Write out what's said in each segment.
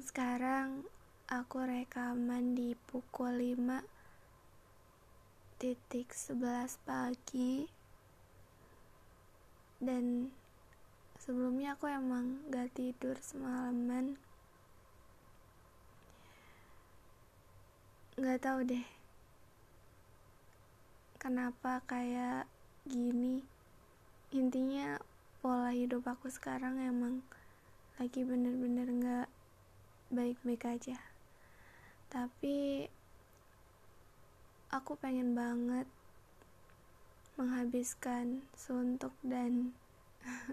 Sekarang aku rekaman di pukul 5 titik 11 pagi. Dan sebelumnya aku emang gak tidur semalaman. Gak tahu deh kenapa kayak gini. Intinya pola hidup aku sekarang emang lagi bener-bener gak baik-baik aja tapi aku pengen banget menghabiskan suntuk dan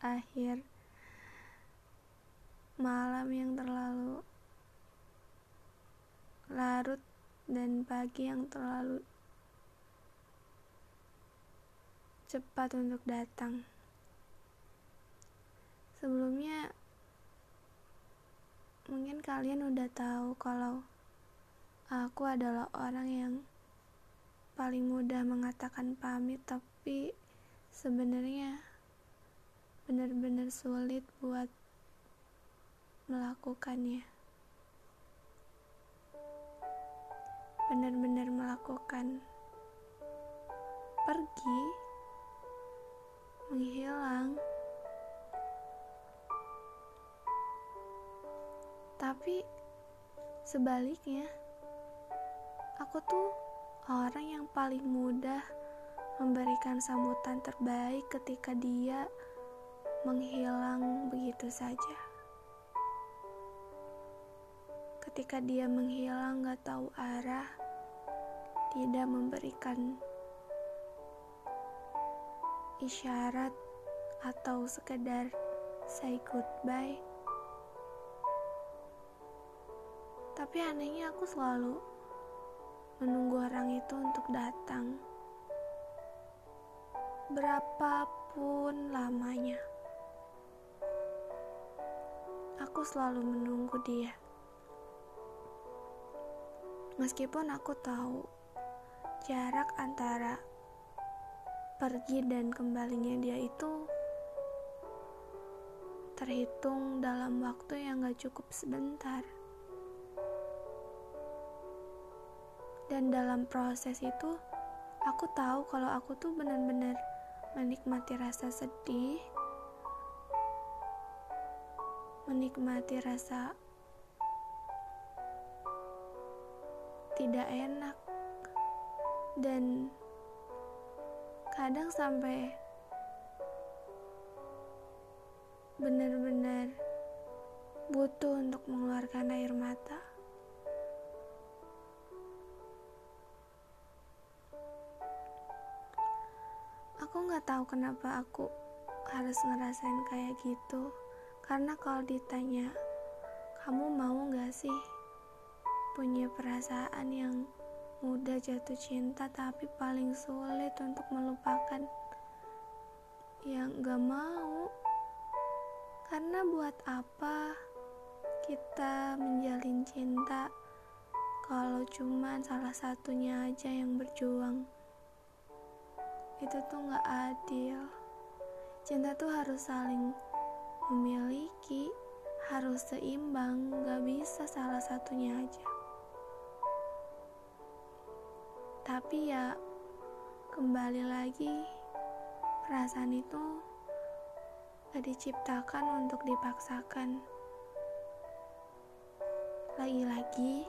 akhir malam yang terlalu larut dan pagi yang terlalu cepat untuk datang. Sebelumnya, mungkin kalian udah tahu kalau aku adalah orang yang paling mudah mengatakan pamit, tapi sebenarnya benar-benar sulit buat melakukannya. benar-benar melakukan pergi, menghilang, tapi sebaliknya, aku tuh orang yang paling mudah memberikan sambutan terbaik ketika dia menghilang begitu saja. Ketika dia menghilang, gak tahu arah tidak memberikan isyarat atau sekedar say goodbye. Tapi anehnya aku selalu menunggu orang itu untuk datang. Berapapun lamanya. Aku selalu menunggu dia. Meskipun aku tahu jarak antara pergi dan kembalinya dia itu terhitung dalam waktu yang gak cukup sebentar. Dan dalam proses itu, aku tahu kalau aku tuh benar-benar menikmati rasa sedih, menikmati rasa tidak enak, dan kadang sampai benar-benar butuh untuk mengeluarkan air mata. Aku nggak tahu kenapa aku harus ngerasain kayak gitu. Karena kalau ditanya, kamu mau nggak sih punya perasaan yang mudah jatuh cinta tapi paling sulit untuk melupakan? Yang gak mau. Karena buat apa kita menjalin cinta kalau cuma salah satunya aja yang berjuang itu tuh gak adil. Cinta tuh harus saling memiliki harus seimbang gak bisa salah satunya aja. Tapi ya kembali lagi perasaan itu gak diciptakan untuk dipaksakan. Lagi-lagi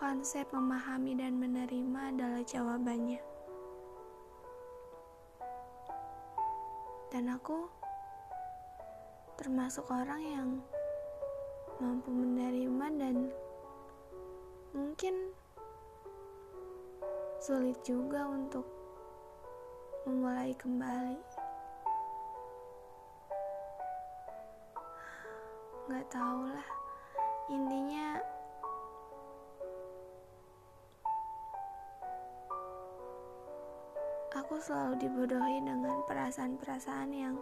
konsep memahami dan menerima adalah jawabannya dan aku termasuk orang yang mampu menerima dan mungkin sulit juga untuk memulai kembali. Gak tau lah, intinya selalu dibodohi dengan perasaan-perasaan yang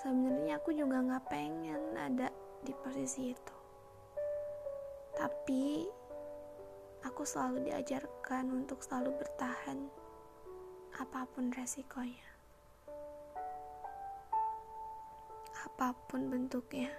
sebenarnya aku juga gak pengen ada di posisi itu. Tapi aku selalu diajarkan untuk selalu bertahan apa pun resikonya apa pun bentuknya